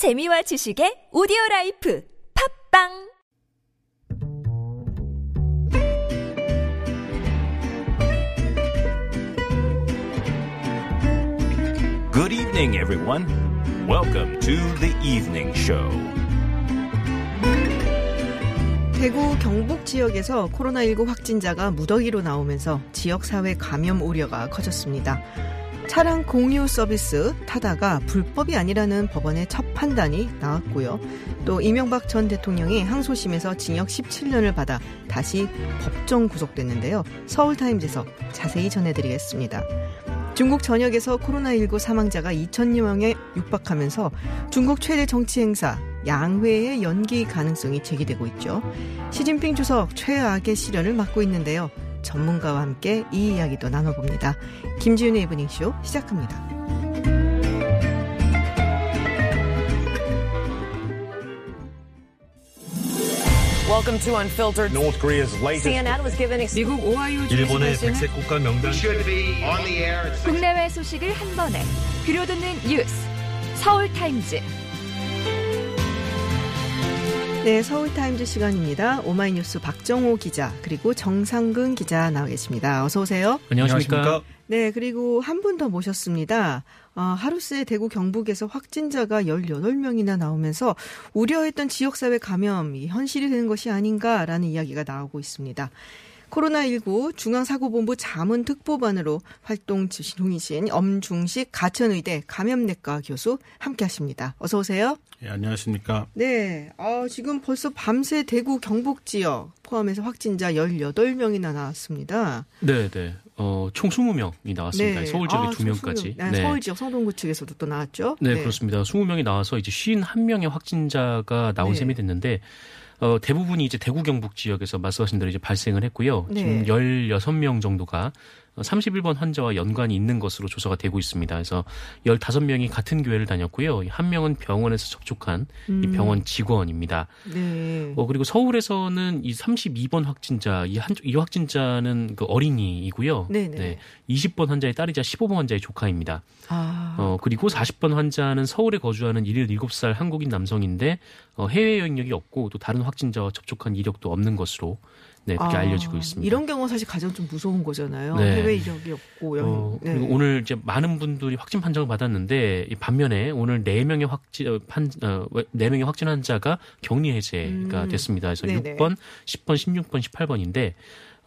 재미와 지식의 오디오 life 팟빵 Good evening, everyone. Welcome to the evening show. 대구 경북 지역에서 코로나19 확진자가 무더기로 나오면서 지역사회 감염 우려가 커졌습니다. 차량 공유 서비스 타다가 불법이 아니라는 법원의 첫 판단이 나왔고요. 또 이명박 전 대통령이 항소심에서 징역 17년을 받아 다시 법정 구속됐는데요. 서울타임즈에서 자세히 전해드리겠습니다. 중국 전역에서 코로나19 사망자가 2천여 명에 육박하면서 중국 최대 정치 행사 양회의 연기 가능성이 제기되고 있죠. 시진핑 주석 최악의 시련을 맞고 있는데요. 전문가와 함께 이 이야기도 나눠봅니다. 김지윤의 이브닝쇼 시작합니다. Welcome to Unfiltered. North Korea's latest CNN was given ex- 미국 오하이오 일본의 백색 국가 명단 should be on the air at 국내외 소식을 한 번에 들려듣는 뉴스 서울 타임즈 네, 서울타임즈 시간입니다. 오마이뉴스 박정호 기자 그리고 정상근 기자 나와 계십니다. 어서 오세요. 안녕하십니까? 네, 그리고 한 분 더 모셨습니다. 어, 하루 새 대구 경북에서 확진자가 18명이나 나오면서 우려했던 지역사회 감염이 현실이 되는 것이 아닌가라는 이야기가 나오고 있습니다. 코로나19 중앙사고본부 자문특보반으로 활동 중이신 엄중식 가천의대 감염내과 교수 함께 하십니다. 어서 오세요. 예, 안녕하십니까? 네, 아, 지금 벌써 밤새 대구 경북 지역 포함해서 확진자 18명이나 나왔습니다. 네, 네. 어, 총 20명이 나왔습니다. 서울 지역에 아, 두 명까지. 네, 서울 지역 성동구 측에서도 또 나왔죠. 네, 그렇습니다. 20명이 나와서 이제 51명의 확진자가 나온 네. 셈이 됐는데 어, 대부분이 이제 대구 경북 지역에서 말씀하신 대로 이제 발생을 했고요. 네. 지금 16명 정도가 31번 환자와 연관이 있는 것으로 조사가 되고 있습니다. 그래서 15명이 같은 교회를 다녔고요. 한 명은 병원에서 접촉한 이 병원 직원입니다. 네. 어, 그리고 서울에서는 이 32번 확진자, 이, 한, 이 확진자는 그 어린이이고요. 네네. 20번 환자의 딸이자 15번 환자의 조카입니다. 아, 어, 그리고 40번 환자는 서울에 거주하는 77살 한국인 남성인데 어, 해외 여행력이 없고 또 다른 확진자와 접촉한 이력도 없는 것으로 네, 그렇게 아, 알려지고 있습니다. 이런 경우가 사실 가장 좀 무서운 거잖아요. 네. 해외 이력이 없고 여행. 어, 네. 그리고 오늘 이제 많은 분들이 확진 판정을 받았는데 이 반면에 오늘 4명의 확진 어, 판 어, 4명의 확진 환자가 격리 해제가 음. 됐습니다. 그래서 네네. 6번, 10번, 16번, 18번인데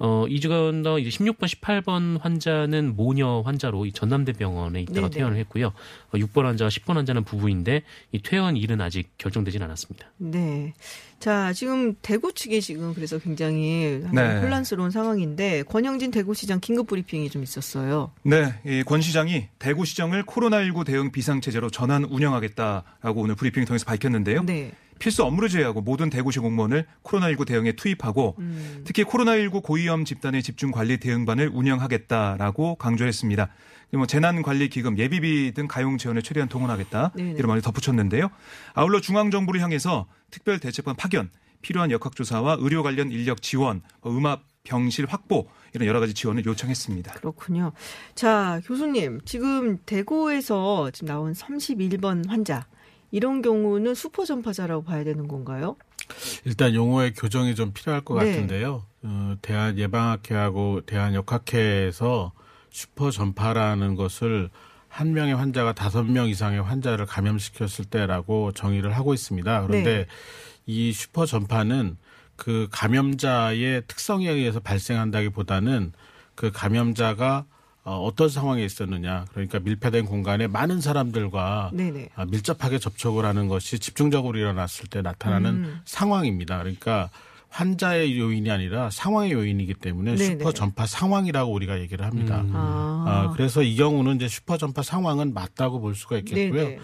어, 이주간 더 이제 16번, 18번 환자는 모녀 환자로 이 전남대병원에 있다가 네네. 퇴원을 했고요. 어, 6번 환자와 10번 환자는 부부인데 이 퇴원 일은 아직 결정되진 않았습니다. 네. 자, 지금 대구 측이 지금 그래서 굉장히 네. 혼란스러운 상황인데 권영진 대구시장 긴급 브리핑이 좀 있었어요. 네, 이권 시장이 대구시정을 코로나19 대응 비상체제로 전환 운영하겠다라고 오늘 브리핑을 통해서 밝혔는데요. 네. 필수 업무를 제외하고 모든 대구시 공무원을 코로나19 대응에 투입하고 음. 특히 코로나19 고위험 집단의 집중 관리 대응반을 운영하겠다라고 강조했습니다. 뭐 재난관리기금, 예비비 등 가용 재원을 최대한 동원하겠다 네네. 이런 말을 덧붙였는데요. 아울러 중앙정부를 향해서 특별 대책반 파견, 필요한 역학조사와 의료 관련 인력 지원, 뭐 음압 병실 확보 이런 여러 가지 지원을 요청했습니다. 그렇군요. 자, 교수님, 지금 대구에서 지금 나온 31번 환자 이런 경우는 슈퍼 전파자라고 봐야 되는 건가요? 일단 용어의 교정이 좀 필요할 것 네. 같은데요. 어, 대한 예방학회하고 대한 역학회에서 슈퍼 전파라는 것을 한 명의 환자가 다섯 명 이상의 환자를 감염시켰을 때라고 정의를 하고 있습니다. 그런데 네. 이 슈퍼 전파는 그 감염자의 특성에 의해서 발생한다기보다는 그 감염자가 어, 어떤 상황에 있었느냐. 그러니까 밀폐된 공간에 많은 사람들과 네네. 아, 밀접하게 접촉을 하는 것이 집중적으로 일어났을 때 나타나는 음. 상황입니다. 그러니까 환자의 요인이 아니라 상황의 요인이기 때문에 네네. 슈퍼 전파 상황이라고 우리가 얘기를 합니다. 음. 아, 아, 그래서 이 경우는 이제 슈퍼 전파 상황은 맞다고 볼 수가 있겠고요. 네네.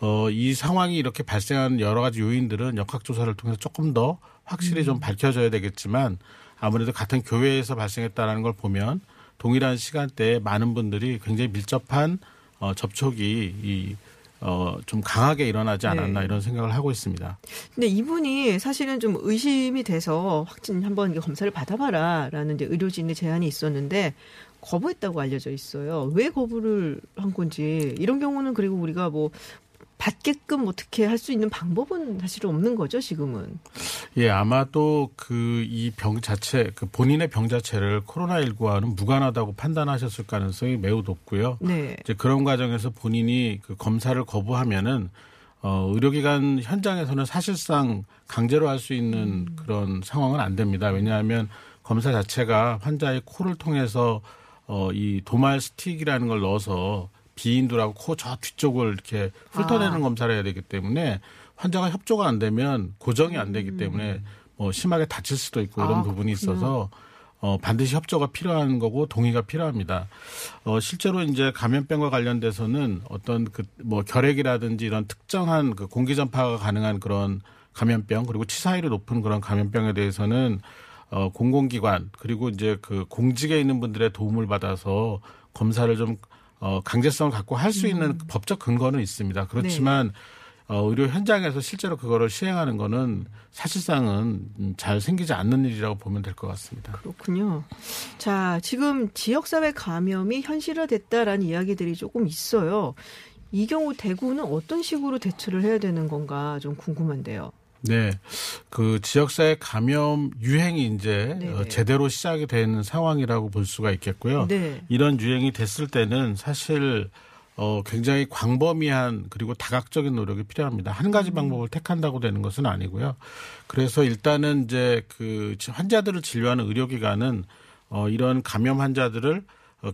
어, 이 상황이 이렇게 발생하는 여러 가지 요인들은 역학조사를 통해서 조금 더 확실히 음. 좀 밝혀져야 되겠지만 아무래도 같은 교회에서 발생했다라는 걸 보면 동일한 시간대에 많은 분들이 굉장히 밀접한 어, 접촉이 이 어, 좀 강하게 일어나지 않았나 네. 이런 생각을 하고 있습니다. 근데 이분이 사실은 좀 의심이 돼서 확진 한번 검사를 받아봐라 라는 이제 의료진의 제안이 있었는데 거부했다고 알려져 있어요. 왜 거부를 한 건지 이런 경우는 그리고 우리가 뭐 받게끔 어떻게 할 수 있는 방법은 사실 없는 거죠, 지금은. 예, 아마도 그 이 병 자체, 그 본인의 병 자체를 코로나 19와는 무관하다고 판단하셨을 가능성이 매우 높고요. 네. 이제 그런 과정에서 본인이 그 검사를 거부하면은 어, 의료기관 현장에서는 사실상 강제로 할 수 있는 그런 상황은 안 됩니다. 왜냐하면 검사 자체가 환자의 코를 통해서 어, 이 도말 스틱이라는 걸 넣어서 비인두라고 코 저 뒤쪽을 이렇게 훑어내는 아. 검사를 해야 되기 때문에 환자가 협조가 안 되면 고정이 안 되기 때문에 뭐 심하게 다칠 수도 있고 이런 아, 부분이. 있어서 어, 반드시 협조가 필요한 거고 동의가 필요합니다. 어, 실제로 이제 감염병과 관련돼서는 어떤 그 뭐 결핵이라든지 이런 특정한 그 공기 전파가 가능한 그런 감염병 그리고 치사율이 높은 그런 감염병에 대해서는 어, 공공기관 그리고 이제 그 공직에 있는 분들의 도움을 받아서 검사를 좀 어, 강제성을 갖고 할 수 있는 그 법적 근거는 있습니다. 그렇지만 어, 의료 현장에서 실제로 그거를 시행하는 거는 사실상은 음, 잘 생기지 않는 일이라고 보면 될 것 같습니다. 그렇군요. 자, 지금 지역사회 감염이 현실화됐다라는 이야기들이 조금 있어요. 이 경우 대구는 어떤 식으로 대처를 해야 되는 건가 좀 궁금한데요. 네. 그 지역사회 감염 유행이 이제 네네. 어, 제대로 시작이 된 상황이라고 볼 수가 있겠고요. 네. 이런 유행이 됐을 때는 사실 어 굉장히 광범위한 그리고 다각적인 노력이 필요합니다. 한 음. 가지 방법을 택한다고 되는 것은 아니고요. 그래서 일단은 이제 그 환자들을 진료하는 의료기관은 어 이런 감염 환자들을 어,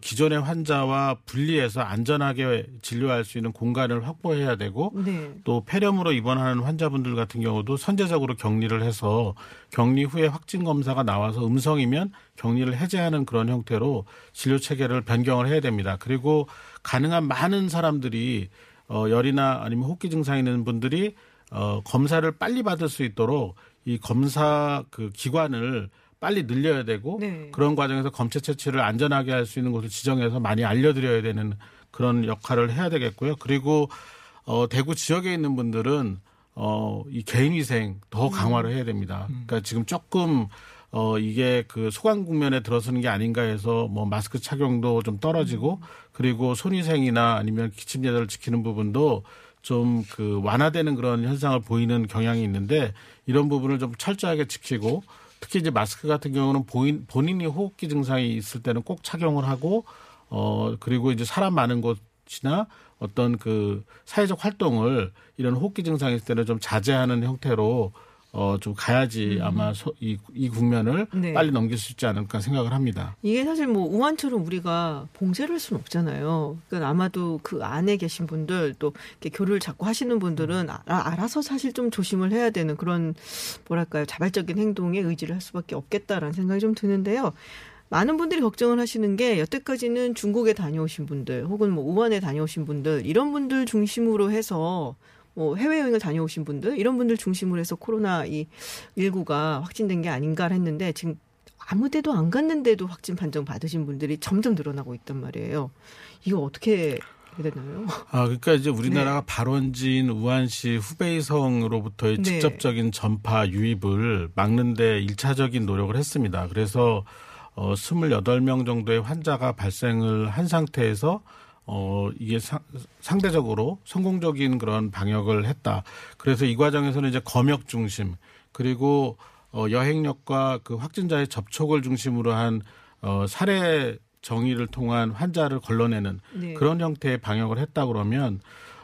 기존의 환자와 분리해서 안전하게 진료할 수 있는 공간을 확보해야 되고 네. 또 폐렴으로 입원하는 환자분들 같은 경우도 선제적으로 격리를 해서 격리 후에 확진 검사가 나와서 음성이면 격리를 해제하는 그런 형태로 진료 체계를 변경을 해야 됩니다. 그리고 가능한 많은 사람들이 어 열이나 아니면 호흡기 증상 있는 분들이 어 검사를 빨리 받을 수 있도록 이 검사 그 기관을 빨리 늘려야 되고 네. 그런 과정에서 검체 채취를 안전하게 할 수 있는 곳을 지정해서 많이 알려드려야 되는 그런 역할을 해야 되겠고요. 그리고 어, 대구 지역에 있는 분들은 어, 이 개인 위생 더 강화를 해야 됩니다. 그러니까 지금 조금 어, 이게 그 소강 국면에 들어서는 게 아닌가 해서 뭐 마스크 착용도 좀 떨어지고 그리고 손위생이나 아니면 기침제를 지키는 부분도 좀 그 완화되는 그런 현상을 보이는 경향이 있는데 이런 부분을 좀 철저하게 지키고 특히 이제 마스크 같은 경우는 본인, 본인이 호흡기 증상이 있을 때는 꼭 착용을 하고 어 그리고 이제 사람 많은 곳이나 어떤 그 사회적 활동을 이런 호흡기 있을 때는 좀 자제하는 형태로 어 좀 가야지 아마 소, 이, 이 국면을 네. 빨리 넘길 수 있지 않을까 생각을 합니다. 이게 사실 뭐 우한처럼 우리가 봉쇄를 할 수는 없잖아요. 그러니까 아마도 그 안에 계신 분들 또 이렇게 교류를 자꾸 하시는 분들은 아- 알아 서 사실 좀 조심을 해야 되는 그런 뭐랄까요 자발적인 행동에 의지를 할 수밖에 없겠다라는 생각이 좀 드는데요. 많은 분들이 걱정을 하시는 게 여태까지는 중국에 다녀오신 분들 혹은 뭐 우한에 다녀오신 분들 이런 분들 중심으로 해서 뭐 해외여행을 다녀오신 분들 이런 분들 중심으로 해서 코로나 이 19가 확진된 게 아닌가 했는데 지금 아무 데도 안 갔는데도 확진 판정 받으신 분들이 점점 늘어나고 있단 말이에요. 이거 어떻게 해야 되나요? 아, 그러니까 이제 우리나라가 네. 발원지인 우한시 후베이성으로부터의 네. 직접적인 전파 유입을 막는데 일차적인 노력을 했습니다. 그래서 어 28명 정도의 환자가 발생을 한 상태에서 어 이게 상, 상대적으로 성공적인 그런 방역을 했다. 그래서 이 과정에서는 이제 검역 중심 그리고 어 여행력과 그 확진자의 접촉을 중심으로 한 어 사례 정의를 통한 환자를 걸러내는 네. 그런 형태의 방역을 했다 그러면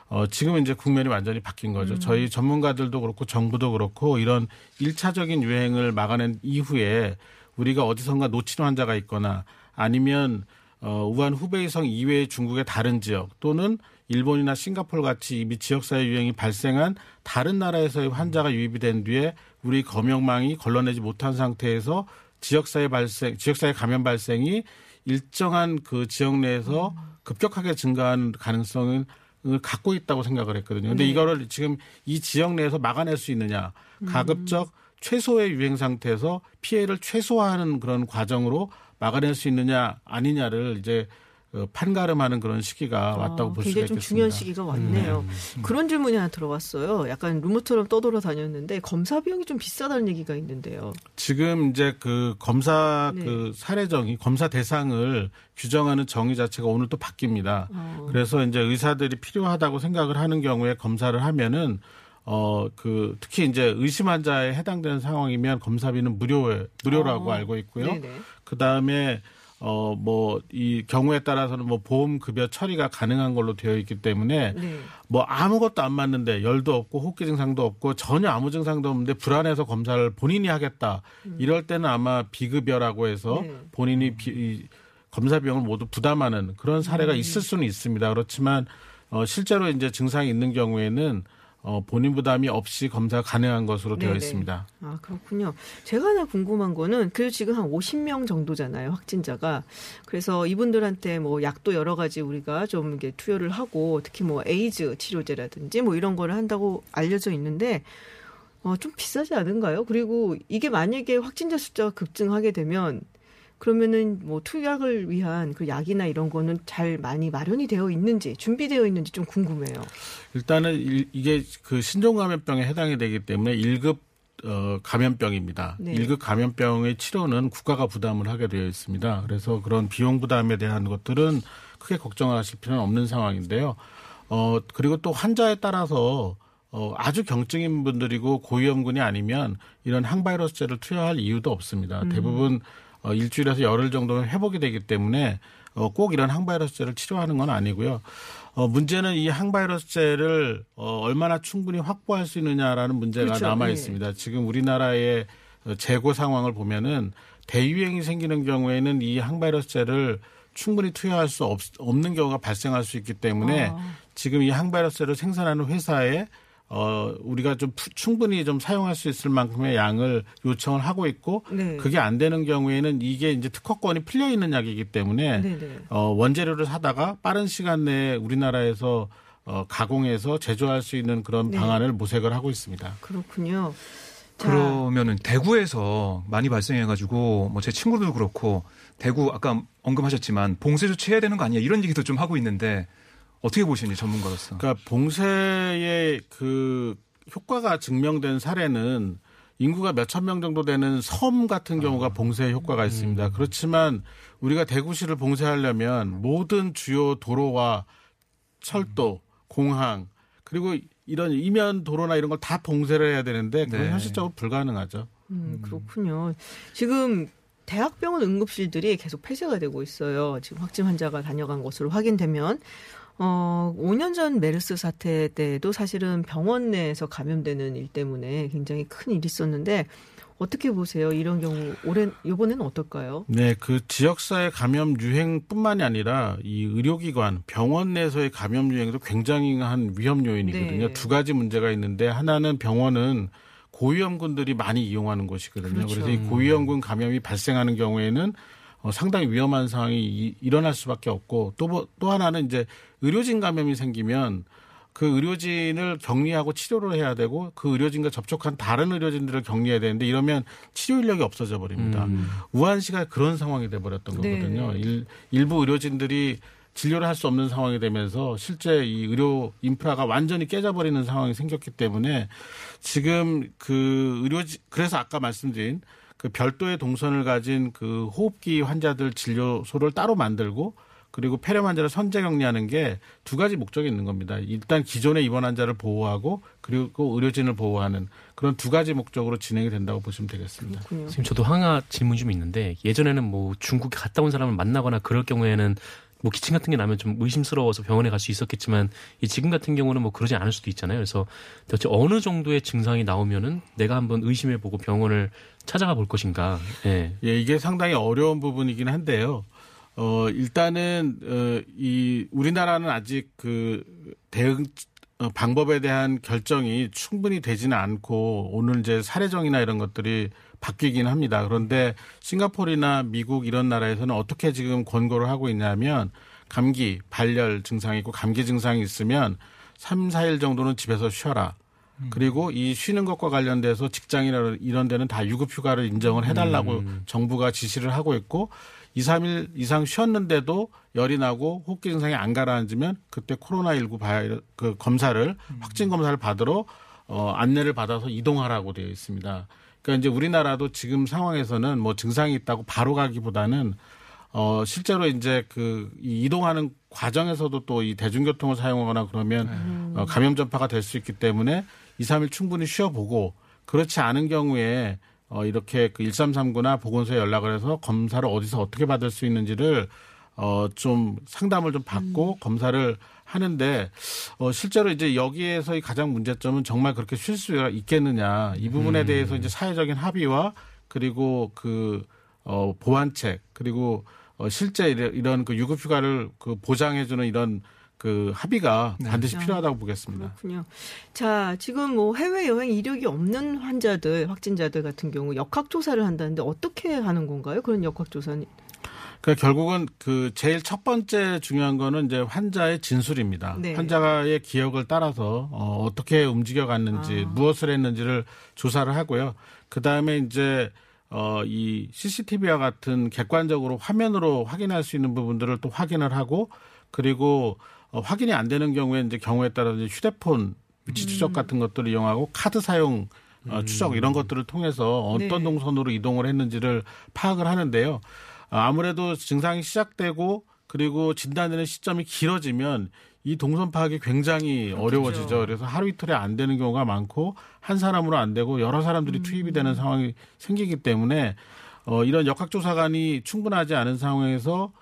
어 지금 이제 국면이 완전히 바뀐 거죠. 저희 전문가들도 그렇고 정부도 그렇고 이런 일차적인 유행을 막아낸 이후에 우리가 어디선가 놓친 환자가 있거나 아니면 어 우한 후베이성 이외의 중국의 다른 지역 또는 일본이나 싱가포르 같이 이미 지역사회 유행이 발생한 다른 나라에서의 환자가 유입이 된 뒤에 우리 검역망이 걸러내지 못한 상태에서 지역사회 발생, 지역사회 감염 발생이 일정한 그 지역 내에서 급격하게 증가한 가능성은 을 갖고 있다고 생각을 했거든요. 근데 네. 이거를 지금 이 지역 내에서 막아낼 수 있느냐. 가급적 최소의 유행 상태에서 피해를 최소화하는 그런 과정으로 막아낼 수 있느냐 아니냐를 이제 어, 판가름하는 그런 시기가 왔다고 아, 볼 수가 굉장히 좀 있겠습니다. 중요한 시기가 왔네요. 그런 질문이 하나 들어왔어요. 약간 루머처럼 떠돌아 다녔는데 검사 비용이 좀 비싸다는 얘기가 있는데요. 지금 이제 그 검사 네. 그 사례정의 검사 대상을 규정하는 정의 자체가 오늘 또 바뀝니다. 어. 그래서 이제 의사들이 필요하다고 생각을 하는 경우에 검사를 하면은 어 그 특히 이제 의심 환자에 해당되는 상황이면 검사비는 무료에 무료라고 어. 알고 있고요. 그 다음에 어 뭐 이 경우에 따라서는 뭐 보험 급여 처리가 가능한 걸로 되어 있기 때문에 네. 뭐 아무것도 안 맞는데 열도 없고 호흡기 증상도 없고 전혀 아무 증상도 없는데 불안해서 검사를 본인이 하겠다. 이럴 때는 아마 비급여라고 해서 네. 본인이 비, 이 검사 비용을 모두 부담하는 그런 사례가 있을 수는 있습니다. 그렇지만 어 실제로 이제 증상이 있는 경우에는 어 본인 부담이 없이 검사가 가능한 것으로 되어 네네. 있습니다. 아, 그렇군요. 제가 하나 궁금한 거는 그 지금 한 50명 정도잖아요, 확진자가. 그래서 이분들한테 뭐 약도 여러 가지 우리가 좀 이게 투여를 하고 특히 뭐 에이즈 치료제라든지 뭐 이런 거를 한다고 알려져 있는데 어, 좀 비싸지 않은가요? 그리고 이게 만약에 확진자 숫자가 급증하게 되면 그러면은 뭐 투약을 위한 그 약이나 이런 거는 잘 많이 마련이 되어 있는지 준비되어 있는지 좀 궁금해요. 일단은 일- 이게 그 신종 감염병에 해당이 되기 때문에 1급 어, 감염병입니다. 네. 일 1급 감염병의 치료는 국가가 부담을 하게 되어 있습니다. 그래서 그런 비용 부담에 대한 것들은 크게 걱정하실 필요는 없는 상황인데요. 어, 그리고 또 환자에 따라서 어, 아주 경증인 분들이고 고위험군이 아니면 이런 항바이러스제를 투여할 이유도 없습니다. 대부분 어, 일주일에서 열흘 정도는 회복이 되기 때문에 어, 꼭 이런 항바이러스제를 치료하는 건 아니고요. 어, 문제는 이 항바이러스제를 어, 얼마나 충분히 확보할 수 있느냐라는 문제가 그렇죠. 남아 네. 있습니다. 지금 우리나라의 어, 재고 상황을 보면은 대유행이 생기는 경우에는 이 항바이러스제를 충분히 투여할 수 없, 없는 경우가 발생할 수 있기 때문에 아. 지금 이 항바이러스제를 생산하는 회사에 어, 우리가 좀 푸- 충분히 좀 사용할 수 있을 만큼의 양을 요청을 하고 있고 네. 그게 안 되는 경우에는 이게 이제 특허권이 풀려 있는 약이기 때문에 네 네. 어, 원재료를 사다가 빠른 시간 내에 우리나라에서 어, 가공해서 제조할 수 있는 그런 네. 방안을 모색을 하고 있습니다. 그렇군요. 자, 그러면은 대구에서 많이 발생해가지고 뭐 제 친구들도 그렇고 대구 아까 언급하셨지만 봉쇄 조치해야 되는 거 아니야 이런 얘기도 좀 하고 있는데 어떻게 보시니 전문가로서? 그러니까 봉쇄의 그 효과가 증명된 사례는 인구가 몇천 명 정도 되는 섬 같은 경우가 봉쇄 효과가 있습니다. 그렇지만 우리가 대구시를 봉쇄하려면 모든 주요 도로와 철도, 공항 그리고 이런 이면 도로나 이런 걸 다 봉쇄를 해야 되는데 그건 네. 현실적으로 불가능하죠. 음, 그렇군요. 지금 대학병원 응급실들이 계속 폐쇄가 되고 있어요. 지금 확진 환자가 다녀간 것으로 확인되면 어, 5년 전 메르스 사태 때도 사실은 병원 내에서 감염되는 일 때문에 굉장히 큰 일이 있었는데 어떻게 보세요? 이런 경우 올해 이번에는 어떨까요? 네, 그 지역사회 감염 유행뿐만이 아니라 이 의료기관, 병원 내에서의 감염 유행도 굉장히 한 위험 요인이거든요. 네. 두 가지 문제가 있는데 하나는 병원은 고위험군들이 많이 이용하는 곳이거든요. 그렇죠. 그래서 이 고위험군 감염이 발생하는 경우에는 어, 상당히 위험한 상황이 이- 일어날 수밖에 없고 또또 하나는 이제 의료진 감염이 생기면 그 의료진을 격리하고 치료를 해야 되고 그 의료진과 접촉한 다른 의료진들을 격리해야 되는데 이러면 치료 인력이 없어져 버립니다. 음. 우한시가 그런 상황이 돼 버렸던 네. 거거든요. 일, 일부 의료진들이 진료를 할 수 없는 상황이 되면서 실제 이 의료 인프라가 완전히 깨져버리는 상황이 생겼기 때문에 지금 그 의료진 그래서 아까 말씀드린 그 별도의 동선을 가진 그 호흡기 환자들 진료소를 따로 만들고 그리고 폐렴 환자를 선제 격리하는 게 두 가지 목적이 있는 겁니다. 일단 기존의 입원 환자를 보호하고 그리고 의료진을 보호하는 그런 두 가지 목적으로 진행이 된다고 보시면 되겠습니다. 그렇군요. 지금 저도 하나 질문 좀 있는데 예전에는 뭐 중국에 갔다 온 사람을 만나거나 그럴 경우에는 뭐 기침 같은 게 나면 좀 의심스러워서 병원에 갈 수 있었겠지만 이 지금 같은 경우는 뭐 그러지 않을 수도 있잖아요. 그래서 도대체 어느 정도의 증상이 나오면은 내가 한번 의심해 보고 병원을 찾아가 볼 것인가. 예. 예, 이게 상당히 어려운 부분이긴 한데요. 어, 일단은, 어, 이, 우리나라는 아직 그 대응, 어, 방법에 대한 결정이 충분히 되지는 않고 오늘 이제 사례정이나 이런 것들이 바뀌긴 합니다. 그런데 싱가포르나 미국 이런 나라에서는 어떻게 지금 권고를 하고 있냐면 감기, 발열 증상이 있고 감기 증상이 있으면 3, 4일 정도는 집에서 쉬어라. 그리고 이 쉬는 것과 관련돼서 직장이나 이런 데는 다 유급 휴가를 인정을 해달라고 정부가 지시를 하고 있고 2, 3일 이상 쉬었는데도 열이 나고 호흡기 증상이 안 가라앉으면 그때 코로나19 바이러 그 검사를 확진 검사를 받으러 어, 안내를 받아서 이동하라고 되어 있습니다. 그러니까 이제 우리나라도 지금 상황에서는 뭐 증상이 있다고 바로 가기보다는 어, 실제로 이제 그, 이 이동하는 과정에서도 또 이 대중교통을 사용하거나 그러면 어, 감염 전파가 될 수 있기 때문에 2, 3일 충분히 쉬어보고 그렇지 않은 경우에 어, 이렇게 그 1339나 보건소에 연락을 해서 검사를 어디서 어떻게 받을 수 있는지를 어, 좀 상담을 좀 받고 검사를 하는데 어, 실제로 이제 여기에서의 가장 문제점은 정말 그렇게 쉴 수가 있겠느냐. 이 부분에 대해서 이제 사회적인 합의와 그리고 그 어, 보완책 그리고 어, 실제 이런 그 유급휴가를 그 보장해주는 이런 그 합의가 반드시 필요하다고 보겠습니다. 그렇군요. 자, 지금 뭐 해외 여행 이력이 없는 환자들, 확진자들 같은 경우 역학 조사를 한다는데 어떻게 하는 건가요? 그런 역학 조사는? 그러니까 결국은 그 제일 첫 번째 중요한 거는 이제 환자의 진술입니다. 네. 환자의 기억을 따라서 어, 어떻게 움직여 갔는지 아. 무엇을 했는지를 조사를 하고요. 그 다음에 이제 어, 이 CCTV와 같은 객관적으로 화면으로 확인할 수 있는 부분들을 또 확인을 하고 그리고 어, 확인이 안 되는 경우에 이제 경우에 따라 이제 휴대폰 위치 추적 음. 같은 것들을 이용하고 카드 사용 어, 추적 이런 것들을 통해서 어떤 네. 동선으로 이동을 했는지를 파악을 하는데요. 어, 아무래도 증상이 시작되고 그리고 진단되는 시점이 길어지면 이 동선 파악이 굉장히 어려워지죠. 그래서 하루 이틀에 안 되는 경우가 많고 한 사람으로 안 되고 여러 사람들이 투입이 되는 상황이 생기기 때문에 어, 이런 역학조사관이 충분하지 않은 상황에서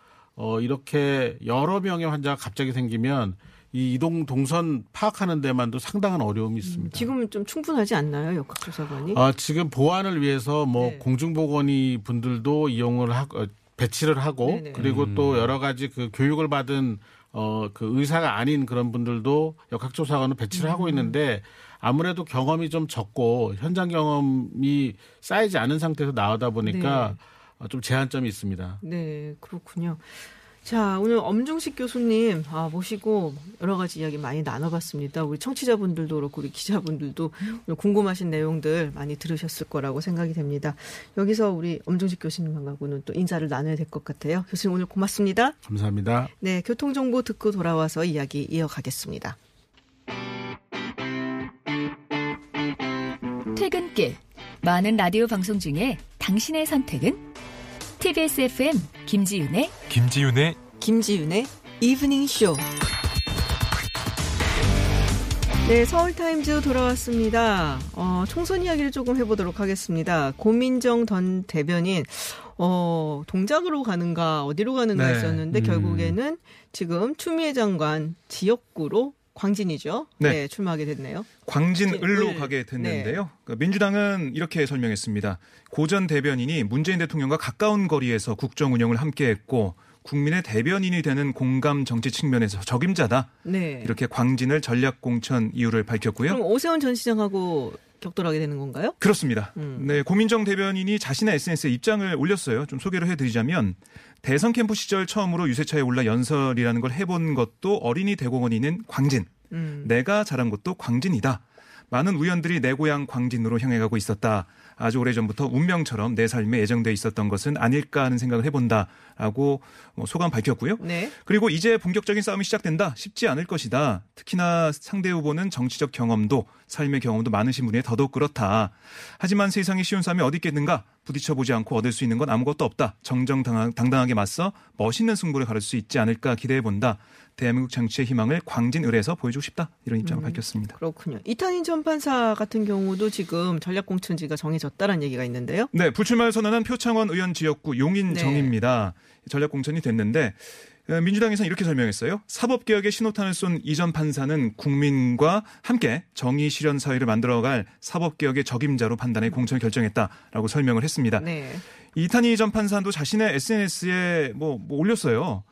어, 이렇게 여러 명의 환자가 갑자기 생기면 이 이동 동선 파악하는 데만도 상당한 어려움이 있습니다. 지금은 좀 충분하지 않나요, 역학조사관이? 아, 지금 보안을 위해서 뭐 네. 공중보건이 분들도 이용을 하고 어, 배치를 하고 네네. 그리고 또 여러 가지 그 교육을 받은 어 그 의사가 아닌 그런 분들도 역학조사관을 배치를 하고 음. 있는데 아무래도 경험이 좀 적고 현장 경험이 쌓이지 않은 상태에서 나오다 보니까 어, 좀 제한점이 있습니다. 네, 그렇군요. 자, 오늘 엄중식 교수님 아, 모시고 여러 가지 이야기 많이 나눠봤습니다. 우리 청취자분들도 그렇고 우리 기자분들도 오늘 궁금하신 내용들 많이 들으셨을 거라고 생각이 됩니다. 여기서 우리 엄중식 교수님하고는 또 인사를 나눠야 될 것 같아요. 교수님 오늘 고맙습니다. 감사합니다. 네, 교통정보 듣고 돌아와서 이야기 이어가겠습니다. 퇴근길 많은 라디오 방송 중에 당신의 선택은 TBS FM 김지윤의 김지윤의 김지윤의 이브닝 쇼. 네, 서울타임즈 돌아왔습니다. 어, 총선 이야기를 조금 해보도록 하겠습니다. 고민정 전 대변인, 어, 동작으로 가는가, 어디로 가는가 네. 했었는데, 음. 결국에는 지금 추미애 장관 지역구로 광진이죠. 네. 네, 출마하게 됐네요. 광진을로 을. 가게 됐는데요. 그 민주당은 이렇게 설명했습니다. 고전 대변인이 문재인 대통령과 가까운 거리에서 국정 운영을 함께했고 국민의 대변인이 되는 공감 정치 측면에서 적임자다. 네. 이렇게 광진을 전략 공천 이유를 밝혔고요. 그럼 오세훈 전 시장하고 격돌하게 되는 건가요? 그렇습니다. 음. 네, 고민정 대변인이 자신의 SNS에 입장을 올렸어요. 좀 소개를 해드리자면 대선 캠프 시절 처음으로 유세차에 올라 연설이라는 걸 해본 것도 어린이 대공원이 있는 광진. 음. 내가 자란 곳도 광진이다. 많은 우연들이 내 고향 광진으로 향해 가고 있었다. 아주 오래전부터 운명처럼 내 삶에 예정돼 있었던 것은 아닐까 하는 생각을 해본다라고 뭐 소감 밝혔고요. 네. 그리고 이제 본격적인 싸움이 시작된다. 쉽지 않을 것이다. 특히나 상대 후보는 정치적 경험도 삶의 경험도 많으신 분이 더더욱 그렇다. 하지만 세상에 쉬운 싸움이 어디 있겠는가? 부딪혀보지 않고 얻을 수 있는 건 아무것도 없다. 정정당당하게 맞서 멋있는 승부를 가를 수 있지 않을까 기대해본다. 대한민국 정치의 희망을 광진을에서 보여주고 싶다. 이런 입장을 밝혔습니다. 그렇군요. 이탄인 전 판사 같은 경우도 지금 전략 공천지가 정해졌다는 얘기가 있는데요. 네, 불출마를 선언한 표창원 의원 지역구 용인정입니다. 전략 공천이 됐는데 어, 민주당에서는 이렇게 설명했어요. 사법개혁의 신호탄을 쏜 이전 판사는 국민과 함께 정의 실현 사회를 만들어갈 사법개혁의 적임자로 판단해 공천을 결정했다라고 설명을 했습니다. 네. 이탄희 전 판사도 자신의 SNS에 뭐, 뭐 올렸어요.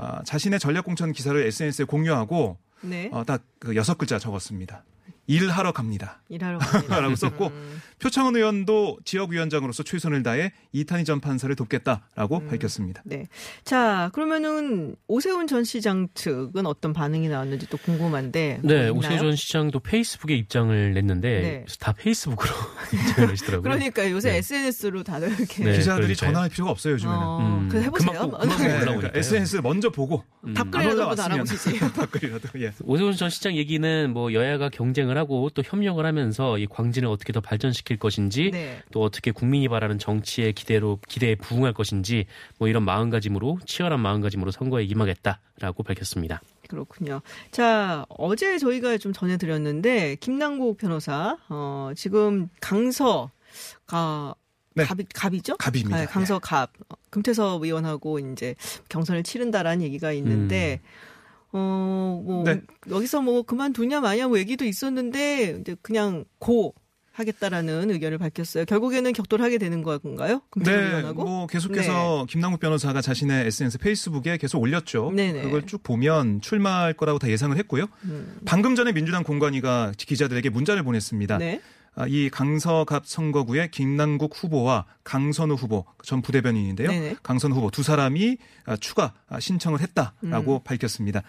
아, 자신의 전략 공천 기사를 SNS에 공유하고 네. 어, 딱 그 여섯 글자 적었습니다. 일하러 갑니다. 일하러 갑니다. 라고 썼고 음. 표창원 의원도 지역위원장으로서 최선을 다해 이탄희 전 판사를 돕겠다라고 음. 밝혔습니다. 네. 자, 그러면은 오세훈 전 시장 측은 어떤 반응이 나왔는지 또 궁금한데. 뭐 네, 있나요? 오세훈 시장도 페이스북에 입장을 냈는데 네. 그래서 다 페이스북으로 입장을 내시더라고요. 그러니까 요새 네. SNS로 다들 이렇게 네, 기자들이 그러니까요. 전화할 필요가 없어요 요즘에는. 어, 음, 그래 해보세요. 네. 그러니까 SNS 먼저 보고 음. 안 답글이라도 달아보시지. 답글이라도 예. 오세훈 전 시장 얘기는 뭐 여야가 경쟁을 하고 또 협력을 하면서 이 광진을 어떻게 더 발전시킬 것인지 네. 또 어떻게 국민이 바라는 정치의 기대로 기대에 부응할 것인지 뭐 이런 마음가짐으로 치열한 마음가짐으로 선거에 임하겠다라고 밝혔습니다. 그렇군요. 자, 어제 저희가 좀 전해드렸는데, 김남국 변호사, 어, 지금 강서가, 네. 갑이, 갑이죠? 갑입니다. 네, 강서 갑. 어, 금태섭 의원하고 이제 경선을 치른다라는 얘기가 있는데, 어, 뭐, 네. 여기서 뭐 그만두냐 마냐 뭐 얘기도 있었는데, 이제 그냥 고 하겠다라는 의견을 밝혔어요. 결국에는 격돌하게 하게 되는 건가요? 네? 뭐 계속해서 김남국 변호사가 자신의 SNS 페이스북에 계속 올렸죠. 네네. 그걸 쭉 보면 출마할 거라고 다 예상을 했고요. 음. 방금 전에 민주당 공관위가 기자들에게 문자를 보냈습니다. 네. 아, 이 강서갑 선거구의 김남국 후보와 강선우 후보 전 부대변인인데요. 네네. 강선우 후보 두 사람이 아, 추가 아, 신청을 했다라고 음. 밝혔습니다.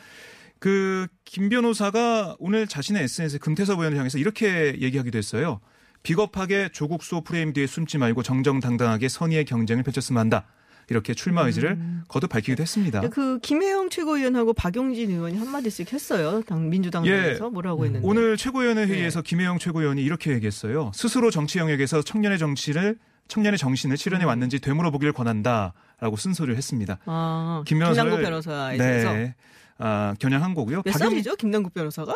그 김 변호사가 오늘 자신의 SNS에 금태섭 의원을 향해서 이렇게 얘기하기도 했어요. 비겁하게 조국 수호 프레임 뒤에 숨지 말고 정정당당하게 선의의 경쟁을 펼쳤으면 한다. 이렇게 출마 의지를 거듭 밝히기도 했습니다. 그 김혜영 최고위원하고 박용진 의원이 한마디씩 했어요. 당 민주당 예. 내에서 뭐라고 했는데. 오늘 최고위원회 네. 회의에서 김혜영 최고위원이 이렇게 얘기했어요. 스스로 정치 영역에서 청년의 정치를 청년의 정신을 실현해 음. 왔는지 되물어보기를 권한다라고 쓴소리를 했습니다. 아, 김 김남국 변호사에 대해서 네. 아, 겨냥한 거고요. 몇 박용- 살이죠? 김남국 변호사가?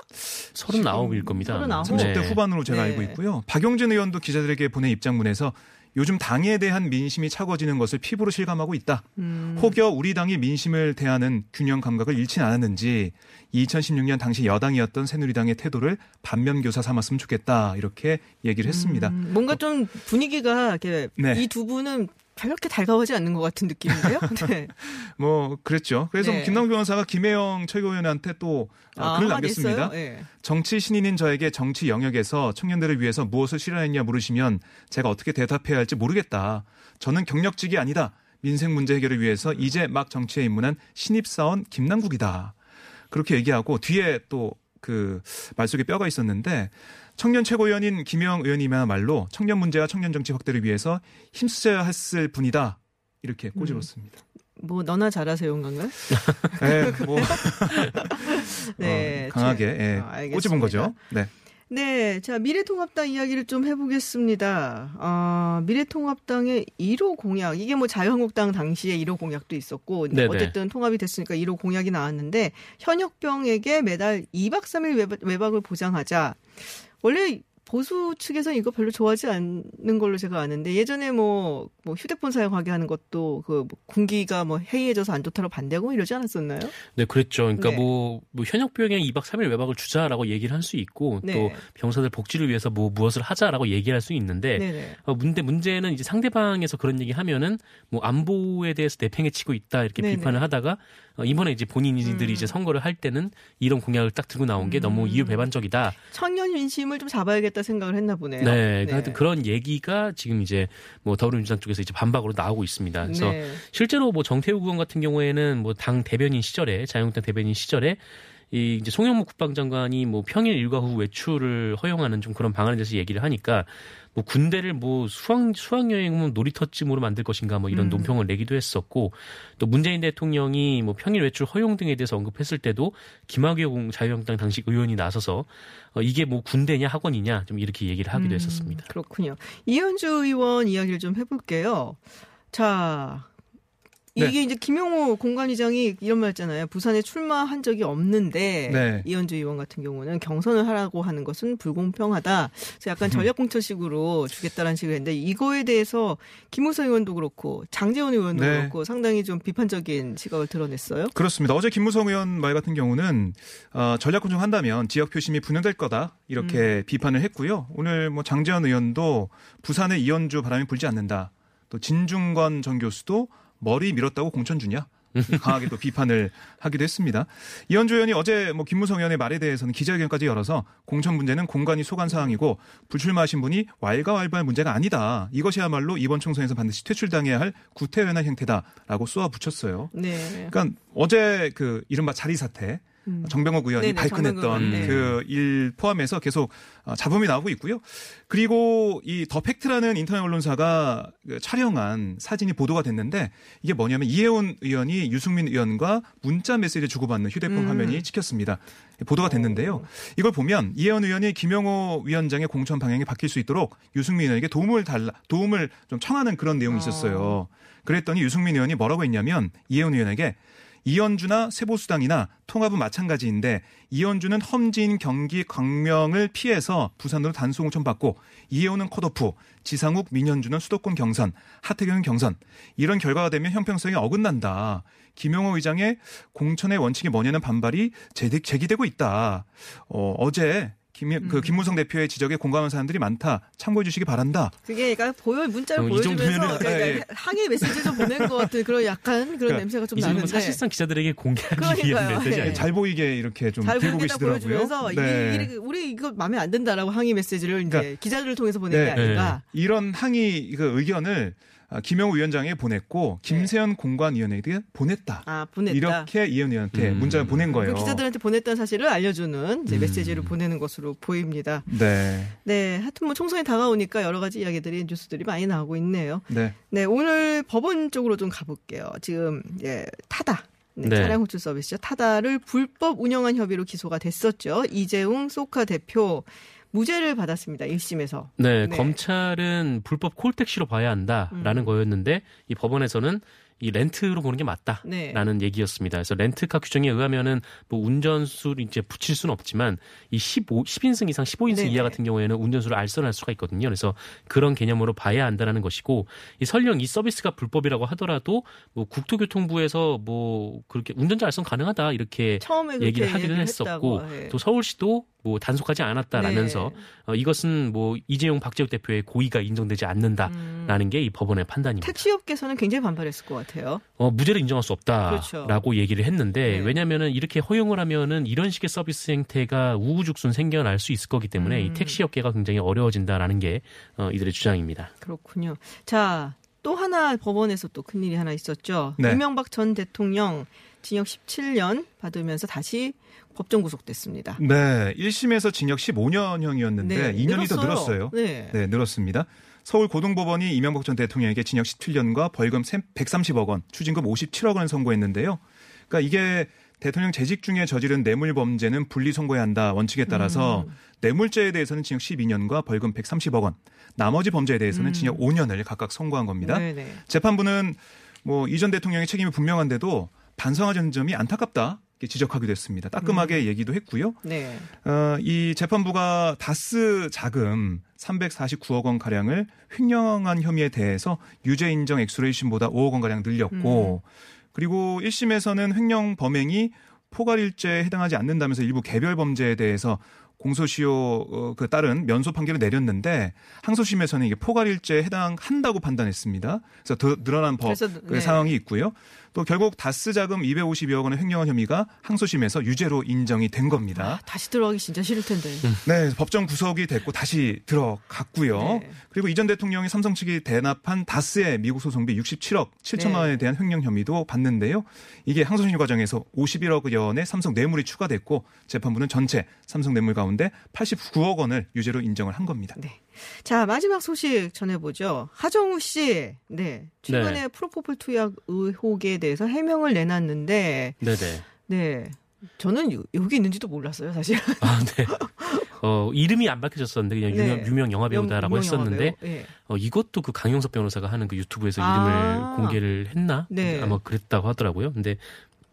39일 겁니다. 아마. 39. 30대 네. 후반으로 제가 네. 알고 있고요. 박용진 의원도 기자들에게 보낸 입장문에서 요즘 당에 대한 민심이 차가워지는 것을 피부로 실감하고 있다. 음. 혹여 우리 당이 민심을 대하는 균형 감각을 잃진 않았는지 2016년 당시 여당이었던 새누리당의 태도를 반면교사 삼았으면 좋겠다. 이렇게 얘기를 했습니다. 음, 뭔가 좀 분위기가 이렇게 네. 이두 분은 그렇게 달가워하지 않는 것 같은 느낌인데요. 네. 뭐 그랬죠. 그래서 네. 김남국 변호사가 김혜영 최고위원한테 또 아, 글을 남겼습니다. 네. 정치 신인인 저에게 정치 영역에서 청년들을 위해서 무엇을 실현했냐 물으시면 제가 어떻게 대답해야 할지 모르겠다. 저는 경력직이 아니다. 민생 문제 해결을 위해서 이제 막 정치에 입문한 신입사원 김남국이다. 그렇게 얘기하고 뒤에 또 그 말 속에 뼈가 있었는데 청년 최고위원인 김영 의원님이야말로 청년 문제와 청년 정치 확대를 위해서 힘써야 했을 분이다. 이렇게 꼬집었습니다. 뭐 너나 잘하세요, 건가요? 예, 뭐 네, 어, 강하게 제- 예, 아, 알겠습니다. 꼬집은 거죠. 네. 네, 자 미래통합당 이야기를 좀 해보겠습니다. 아, 미래통합당의 1호 공약 이게 뭐 자유한국당 당시에 1호 공약도 있었고 네네. 어쨌든 통합이 됐으니까 1호 공약이 나왔는데 현역병에게 매달 2박 3일 외박, 외박을 보장하자. 원래 보수 측에서 이거 별로 좋아하지 않는 걸로 제가 아는데 예전에 뭐, 뭐 휴대폰 사용하게 하는 것도 그뭐 군기가 뭐 해이해져서 안 좋다고 반대하고 이러지 않았었나요? 네, 그랬죠. 그러니까 네. 뭐, 뭐 현역병에 2박 3일 외박을 주자라고 얘기를 할 수 있고 네. 또 병사들 복지를 위해서 뭐 무엇을 하자라고 얘기할 수 있는데 네네. 어, 문제 문제는 이제 상대방에서 그런 얘기 하면은 뭐 안보에 대해서 내팽에 치고 있다 이렇게 네네. 비판을 하다가 어, 이번에 이제 본인들이 음. 이제 선거를 할 때는 이런 공약을 딱 들고 나온 게 너무 음. 이유 배반적이다. 청년 민심을 좀 잡아야겠다 생각을 했나 보네요. 네, 하여튼 그런 얘기가 지금 이제 뭐 더불어민주당 쪽에서 이제 반박으로 나오고 있습니다. 그래서 네. 실제로 뭐 정태우 의원 같은 경우에는 뭐 당 대변인 시절에 자유한국당 대변인 시절에 이 이제 송영무 국방장관이 뭐 평일 일과 후 외출을 허용하는 좀 그런 방안에 대해서 얘기를 하니까 뭐 군대를 뭐 수학 수학 여행은 놀이터쯤으로 만들 것인가 뭐 이런 음. 논평을 내기도 했었고 또 문재인 대통령이 뭐 평일 외출 허용 등에 대해서 언급했을 때도 김학의 공 자유한국당 당시 의원이 나서서 어, 이게 뭐 군대냐 학원이냐 좀 이렇게 얘기를 하기도 음, 했었습니다. 그렇군요. 이현주 의원 이야기를 좀 해볼게요. 자. 네. 이게 이제 김용호 공관위장이 이런 말 했잖아요. 부산에 출마한 적이 없는데 네. 이현주 의원 같은 경우는 경선을 하라고 하는 것은 불공평하다. 그래서 약간 전략공천식으로 주겠다라는 식으로 했는데 이거에 대해서 김우성 의원도 그렇고 장재원 의원도 네. 그렇고 상당히 좀 비판적인 시각을 드러냈어요. 그렇습니다. 어제 김무성 의원 말 같은 경우는 어, 전략 군중한다면 지역 표심이 분열될 거다 이렇게 비판을 했고요. 오늘 뭐 장재현 의원도 부산에 이현주 바람이 불지 않는다. 또 진중권 전 교수도 머리 밀었다고 공천 주냐? 강하게 또 비판을 하기도 했습니다. 이현주 의원이 어제 뭐 김무성 의원의 말에 대해서는 기자회견까지 열어서 공천 문제는 공간이 소관 사항이고 불출마하신 분이 왈가왈부할 문제가 아니다. 이것이야말로 이번 총선에서 반드시 퇴출당해야 할 구태연한 행태다라고 쏘아 붙였어요. 네. 그러니까 어제 그 이른바 자리 사태 정병국 의원이 네네, 발끈했던 의원, 네. 그일 포함해서 계속 어, 잡음이 나오고 있고요. 그리고 이 더 팩트라는 인터넷 언론사가 그 촬영한 사진이 보도가 됐는데 이게 뭐냐면 이혜훈 의원이 유승민 의원과 문자 메시지 주고받는 휴대폰 음. 화면이 찍혔습니다. 보도가 됐는데요. 이걸 보면 이혜원 의원이 김영호 위원장의 공천 방향이 바뀔 수 있도록 유승민 의원에게 도움을 달라 도움을 좀 청하는 그런 내용이 있었어요. 그랬더니 유승민 의원이 뭐라고 했냐면 이혜원 의원에게 이현주나 세보수당이나 통합은 마찬가지인데 이현주는 험진 경기 광명을 피해서 부산으로 단수 공천 받고 이혜원은 컷오프, 지상욱, 민현주는 수도권 경선, 하태경은 경선. 이런 결과가 되면 형평성이 어긋난다. 김용호 의장의 공천의 원칙이 뭐냐는 반발이 제기- 제기되고 있다. 어, 어제 김, 음. 그 김무성 대표의 지적에 공감하는 사람들이 많다. 참고해 주시기 바란다. 그게 그러니까 보여 문자를 어, 이 보여주면서 그러니까 예, 예. 항의 메시지 좀 보낸 것 같은 그런 약간 그런 그러니까 냄새가 좀 나는데 사실상 기자들에게 공개하기 그러니까요. 위한 메시지 예. 잘 보이게 이렇게 좀잘 들고 계시더라고요. 보여주면서 네. 이, 이, 우리 이거 마음에 안 든다라고 항의 메시지를 이제 그러니까- 기자들을 통해서 보낸 네. 게 아닌가. 이런 항의 그 의견을 아, 김영우 위원장에 보냈고 김세현 공관위원회에게 보냈다. 아 보냈다. 이렇게 이현 의원한테 음. 문자를 보낸 거예요. 그 기자들한테 보냈다는 사실을 알려주는 이제 음. 메시지를 보내는 것으로 보입니다. 네, 네, 하여튼 뭐 총선이 다가오니까 여러 가지 이야기들이 뉴스들이 많이 나오고 있네요. 네, 네, 오늘 법원 쪽으로 좀 가볼게요. 지금 예, 타다. 네, 네. 차량 호출 서비스죠. 타다를 불법 운영한 혐의로 기소가 됐었죠. 이재웅 소카 대표 무죄를 받았습니다. 1심에서. 네, 네. 검찰은 불법 콜택시로 봐야 한다라는 음. 거였는데 이 법원에서는 이 렌트로 보는 게 네. 맞다라는 얘기였습니다. 그래서 렌트카 규정에 의하면은 뭐 운전수를 이제 붙일 수는 없지만 이 15, 10인승 이상 15인승 네네. 이하 같은 경우에는 운전수를 알선할 수가 있거든요. 그래서 그런 개념으로 봐야 한다는 것이고 이 설령 이 서비스가 불법이라고 하더라도 뭐 국토교통부에서 뭐 그렇게 운전자 알선 가능하다 이렇게 처음에 얘기를 하기는 얘기를 했었고 예. 또 서울시도 뭐 단속하지 않았다라면서 네. 어, 이것은 뭐 이재용 박재욱 대표의 고의가 인정되지 않는다라는 음. 게이 법원의 판단입니다. 택시업계에서는 굉장히 반발했을 것 같아요. 어, 무죄를 인정할 수 없다라고 그렇죠. 얘기를 했는데 네. 왜냐하면은 이렇게 허용을 하면은 이런 식의 서비스 행태가 우후죽순 생겨날 수 있을 거기 때문에 음. 이 택시업계가 굉장히 어려워진다라는 게 어, 이들의 주장입니다. 그렇군요. 자, 또 하나 법원에서 또 큰일이 하나 있었죠. 네. 이명박 전 대통령 징역 17년 받으면서 다시 법정 구속됐습니다. 네. 1심에서 징역 15년형이었는데 2년이 더 늘었어요. 네. 네, 늘었습니다. 서울 고등법원이 이명박 전 대통령에게 징역 17년과 벌금 130억 원, 추징금 57억 원을 선고했는데요. 그러니까 이게 대통령 재직 중에 저지른 뇌물 범죄는 분리 선고해야 한다 원칙에 따라서 음. 뇌물죄에 대해서는 징역 12년과 벌금 130억 원, 나머지 범죄에 대해서는 음. 징역 5년을 각각 선고한 겁니다. 네네. 재판부는 뭐 이전 대통령의 책임이 분명한데도 반성하는 점이 안타깝다. 이렇게 지적하기도 했습니다. 따끔하게 음. 얘기도 했고요. 네. 어, 이 재판부가 다스 자금 349억 원 가량을 횡령한 혐의에 대해서 유죄 인정 액수를 1심보다 5억 원 가량 늘렸고 그리고 1심에서는 횡령 범행이 포괄일죄에 해당하지 않는다면서 일부 개별 범죄에 대해서 공소시효 어, 그 따른 면소 판결을 내렸는데 항소심에서는 이게 포괄일죄에 해당한다고 판단했습니다. 그래서 더 늘어난 법 그래서, 그 네. 상황이 있고요. 또 결국 다스 자금 252억 원의 횡령한 혐의가 항소심에서 유죄로 인정이 된 겁니다. 아, 다시 들어가기 진짜 싫을 텐데. 네, 법정 구속이 됐고 다시 들어갔고요. 네. 그리고 이전 대통령이 삼성 측이 대납한 다스의 미국 소송비 67억 7천만 네. 원에 대한 횡령 혐의도 받는데요. 이게 항소심 과정에서 51억 원의 삼성 뇌물이 추가됐고 재판부는 전체 삼성 뇌물 가운데 89억 원을 유죄로 인정을 한 겁니다. 네. 자, 마지막 소식 전해보죠. 하정우 씨. 네. 최근에 네. 프로포폴 투약 의혹에 대해서 해명을 내놨는데, 네네. 네. 저는 요- 여기 있는지도 몰랐어요, 사실. 아, 네. 어, 이름이 안 밝혀졌었는데 그냥 유명, 네. 유명 영화 배우다라고 유명 했었는데. 예. 어, 이것도 그 강용석 변호사가 하는 그 유튜브에서 아. 이름을 공개를 했나? 네. 아마 그랬다고 하더라고요. 근데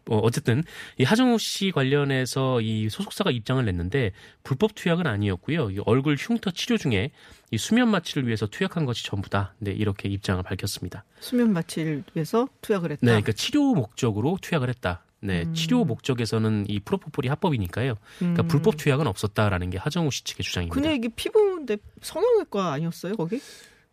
어, 어쨌든 이 하정우 씨 관련해서 이 소속사가 입장을 냈는데 불법 투약은 아니었고요. 이 얼굴 흉터 치료 중에 이 수면 마취를 위해서 투약한 것이 전부다. 네, 이렇게 입장을 밝혔습니다. 수면 마취를 위해서 투약을 했다. 네, 그러니까 치료 목적으로 투약을 했다. 네, 음. 치료 목적에서는 이 프로포폴이 합법이니까요. 그러니까 음. 불법 투약은 없었다라는 게 하정우 씨 측의 주장입니다. 근데 이게 피부 내 성형외과 아니었어요, 거기?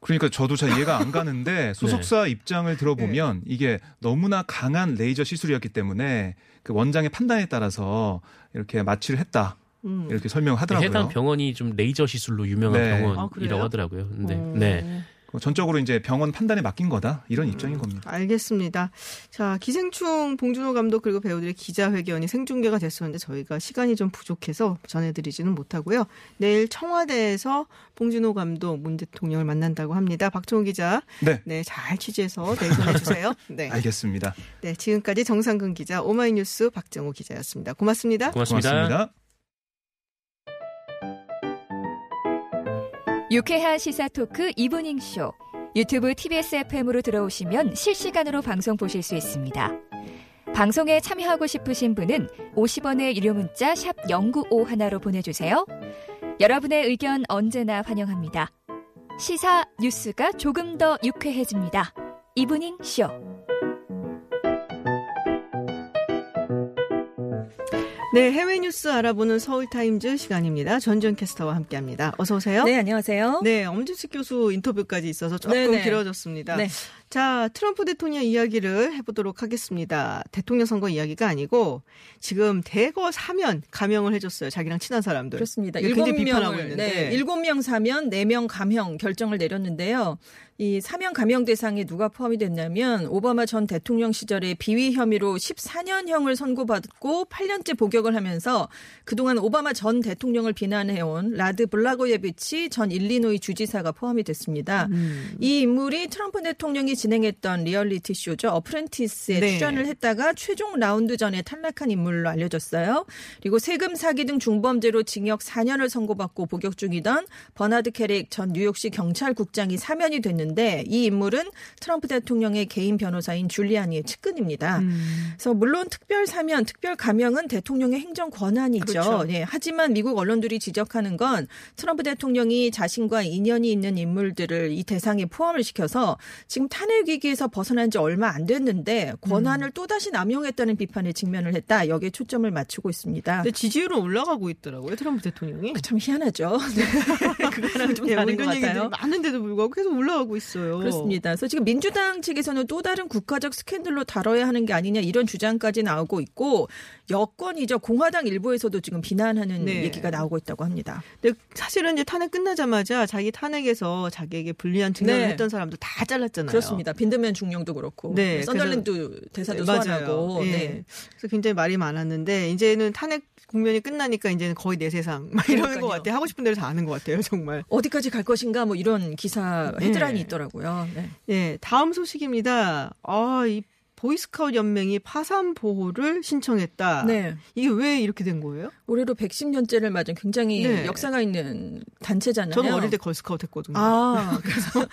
그러니까 저도 잘 이해가 안 가는데 소속사 입장을 들어보면 이게 너무나 강한 레이저 시술이었기 때문에 그 원장의 판단에 따라서 이렇게 마취를 했다. 음. 이렇게 설명하더라고요. 해당 병원이 좀 레이저 시술로 유명한 네. 아, 병원이라고 그래요? 하더라고요. 근데 어. 네. 그 전적으로 이제 병원 판단에 맡긴 거다 이런 음. 입장인 겁니다. 알겠습니다. 자, 기생충 봉준호 감독 그리고 배우들의 기자회견이 생중계가 됐었는데 저희가 시간이 좀 부족해서 전해드리지는 못하고요. 내일 청와대에서 봉준호 감독 문 대통령을 만난다고 합니다. 박종호 기자, 네. 네, 잘 취재해서 내일 전해주세요. 네. 알겠습니다. 네, 지금까지 정상근 기자, 오마이뉴스 박정호 기자였습니다. 고맙습니다. 고맙습니다. 고맙습니다. 유쾌한 시사 토크 이브닝 쇼. 유튜브 TBS FM으로 들어오시면 실시간으로 방송 보실 수 있습니다. 방송에 참여하고 싶으신 분은 50원의 유료 문자 샵 0951로 보내주세요. 여러분의 의견 언제나 환영합니다. 시사 뉴스가 조금 더 유쾌해집니다. 이브닝 쇼. 네, 해외 뉴스 알아보는 서울타임즈 시간입니다. 전전 캐스터와 함께합니다. 어서 오세요. 네, 안녕하세요. 네, 엄지식 교수 인터뷰까지 있어서 조금 네네. 길어졌습니다. 네. 자, 트럼프 대통령 이야기를 해보도록 하겠습니다. 대통령 선거 이야기가 아니고 지금 대거 사면 감형을 해줬어요. 자기랑 친한 사람들. 그렇습니다. 일곱 명을. 네, 일곱 명 사면 네 명 감형 결정을 내렸는데요. 이 사면 감형 대상에 누가 포함이 됐냐면 오바마 전 대통령 시절에 비위 혐의로 14년형을 선고받고 8년째 복역을 하면서 그동안 오바마 전 대통령을 비난해온 라드 블라고예비치 전 일리노이 주지사가 포함이 됐습니다. 음. 이 인물이 트럼프 대통령이 진행했던 리얼리티 쇼죠. 어프렌티스에 네. 출연을 했다가 최종 라운드 전에 탈락한 인물로 알려졌어요. 그리고 세금 사기 등 중범죄로 징역 4년을 선고받고 복역 중이던 버나드 캐릭 전 뉴욕시 경찰국장이 사면이 됐는데 이 인물은 트럼프 대통령의 개인 변호사인 줄리아니의 측근입니다. 음. 그래서 물론 특별 사면, 특별 감형은 대통령의 행정 권한이죠. 그렇죠. 예, 하지만 미국 언론들이 지적하는 건 트럼프 대통령이 자신과 인연이 있는 인물들을 이 대상에 포함을 시켜서 지금 탄핵 위기에서 벗어난 지 얼마 안 됐는데 권한을 음. 또다시 남용했다는 비판에 직면을 했다. 여기에 초점을 맞추고 있습니다. 근데 지지율은 올라가고 있더라고요. 트럼프 대통령이. 참 희한하죠. 네. 그거랑 좀 예, 다른 것 같아요. 많은데도 불구하고 계속 올라가고 있어요. 그렇습니다. 그래서 지금 민주당 측에서는 또 다른 국가적 스캔들로 다뤄야 하는 게 아니냐 이런 주장까지 나오고 있고 여권이죠. 공화당 일부에서도 지금 비난하는 네. 얘기가 나오고 있다고 합니다. 근데 사실은 이제 탄핵 끝나자마자 자기 탄핵에서 자기에게 불리한 증언을 네. 했던 사람들 다 잘랐잖아요. 그렇습니다. 빈드맨 중령도 그렇고 네, 썬더랜드 대사도 네, 소환하고 맞아요. 예. 네. 그래서 굉장히 말이 많았는데 이제는 탄핵 국면이 끝나니까 이제는 거의 내 세상 막 이러는 그러니까요. 것 같아요. 하고 싶은 대로 다 하는 것 같아요. 정말. 어디까지 갈 것인가 뭐 이런 기사 헤드라인이 네. 있더라고요. 네. 예, 다음 소식입니다. 아, 이 보이스카우트 연맹이 파산 보호를 신청했다. 네. 이게 왜 이렇게 된 거예요? 올해로 110년째를 맞은 굉장히 네. 역사가 있는 단체잖아요. 저는 어릴 때 걸스카우트 했거든요. 아, 그래서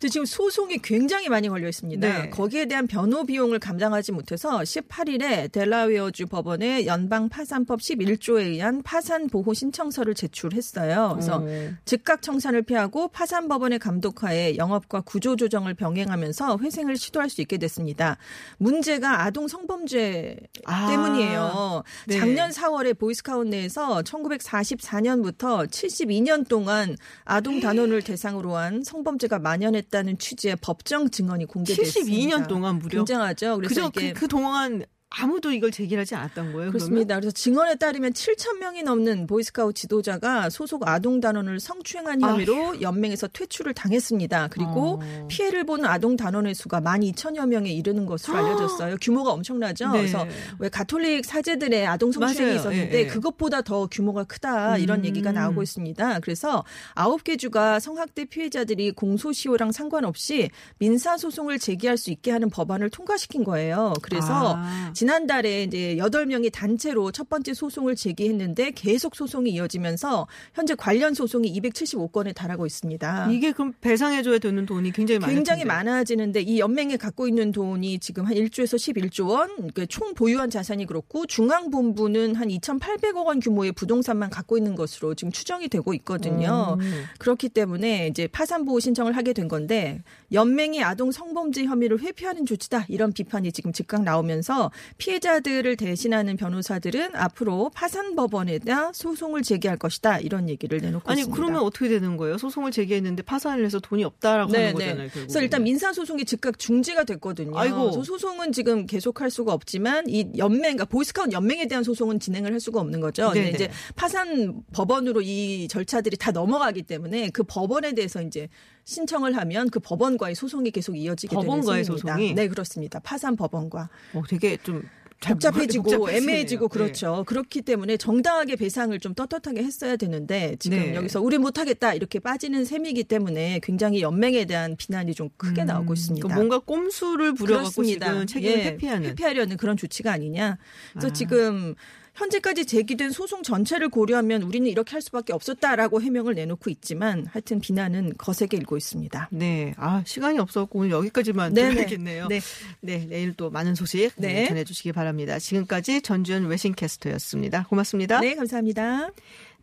지금 소송이 굉장히 많이 걸려 있습니다. 네. 거기에 대한 변호 비용을 감당하지 못해서 18일에 델라웨어주 법원에 연방 파산법 11조에 의한 파산 보호 신청서를 제출했어요. 그래서 어. 즉각 청산을 피하고 파산 법원의 감독하에 영업과 구조 조정을 병행하면서 회생을 시도할 수 있게 됐습니다. 문제가 아동 성범죄 아, 때문이에요. 네. 작년 4월에 보이스카우트 내에서 1944년부터 72년 동안 아동 단원을 대상으로 한 성범죄가 만연했다는 취지의 법정 증언이 공개됐습니다. 72년 동안 무려. 굉장하죠. 그래서 그, 그 동안 아무도 이걸 제기하지 않았던 거예요. 그렇습니다. 그래서 증언에 따르면 7천 명이 넘는 보이스카우트 지도자가 소속 아동 단원을 성추행한 혐의로 연맹에서 퇴출을 당했습니다. 그리고 어. 피해를 보는 아동 단원의 수가 12,000여 명에 이르는 것으로 알려졌어요. 규모가 엄청나죠. 네. 그래서 왜 가톨릭 사제들의 아동 성추행이 맞아요. 있었는데 예, 예. 그것보다 더 규모가 크다 이런 음. 얘기가 나오고 있습니다. 그래서 아홉 개 주가 성학대 피해자들이 공소시효랑 상관없이 민사 소송을 제기할 수 있게 하는 법안을 통과시킨 거예요. 그래서 아. 지난달에 이제 여덟 명이 단체로 첫 번째 소송을 제기했는데 계속 소송이 이어지면서 현재 관련 소송이 275건에 달하고 있습니다. 이게 그럼 배상해줘야 되는 돈이 굉장히 많아요. 굉장히 많아지는데 이 연맹이 갖고 있는 돈이 지금 한 1조에서 11조 원, 그러니까 총 보유한 자산이 그렇고 중앙본부는 한 2,800억 원 규모의 부동산만 갖고 있는 것으로 지금 추정이 되고 있거든요. 음. 그렇기 때문에 이제 파산 보호 신청을 하게 된 건데 연맹이 아동 성범죄 혐의를 회피하는 조치다 이런 비판이 지금 즉각 나오면서 피해자들을 대신하는 변호사들은 앞으로 파산 법원에다 소송을 제기할 것이다 이런 얘기를 내놓고 아니 있습니다. 그러면 어떻게 되는 거예요? 소송을 제기했는데 파산을 해서 돈이 없다라고 하는 거잖아요. 결국에는. 그래서 일단 민사 소송이 즉각 중지가 됐거든요. 아이고. 소송은 지금 계속할 수가 없지만 이 연맹, 그러니까 보이스카우트 연맹에 대한 소송은 진행을 할 수가 없는 거죠. 네네. 이제 파산 법원으로 이 절차들이 다 넘어가기 때문에 그 법원에 대해서 이제 신청을 하면 그 법원과의 소송이 계속 이어지게 법원과의 되는. 소송이? 네 그렇습니다. 파산 법원과 어, 되게 좀잘 복잡해지고 복잡해지네요. 애매해지고 네. 그렇죠. 그렇기 때문에 정당하게 배상을 좀 떳떳하게 했어야 되는데 지금 네. 여기서 우리 못하겠다 이렇게 빠지는 셈이기 때문에 굉장히 연맹에 대한 비난이 좀 크게 나오고 있습니다. 그러니까 뭔가 꼼수를 부려갖고. 지금 책임을 예, 회피하는. 회피하려는 그런 조치가 아니냐. 그래서 아. 지금 현재까지 제기된 소송 전체를 고려하면 우리는 이렇게 할 수밖에 없었다라고 해명을 내놓고 있지만 하여튼 비난은 거세게 일고 있습니다. 네. 아, 시간이 없었고 오늘 여기까지만. 들어야겠네요. 네. 네, 내일 또 많은 소식 네. 전해 주시기 바랍니다. 지금까지 전주현 외신캐스터였습니다. 고맙습니다. 네, 감사합니다.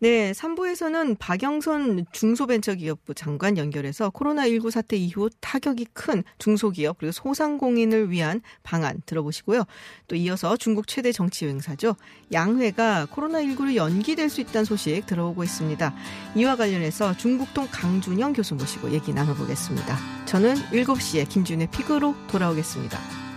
네, 3부에서는 박영선 중소벤처기업부 장관 연결해서 코로나19 사태 이후 타격이 큰 중소기업 그리고 소상공인을 위한 방안 들어보시고요. 또 이어서 중국 최대 정치 여행사죠. 양회가 코로나19로 연기될 수 있다는 소식 들어오고 있습니다. 이와 관련해서 중국동 강준영 교수 모시고 얘기 나눠보겠습니다. 저는 7시에 김준의 피그로 돌아오겠습니다.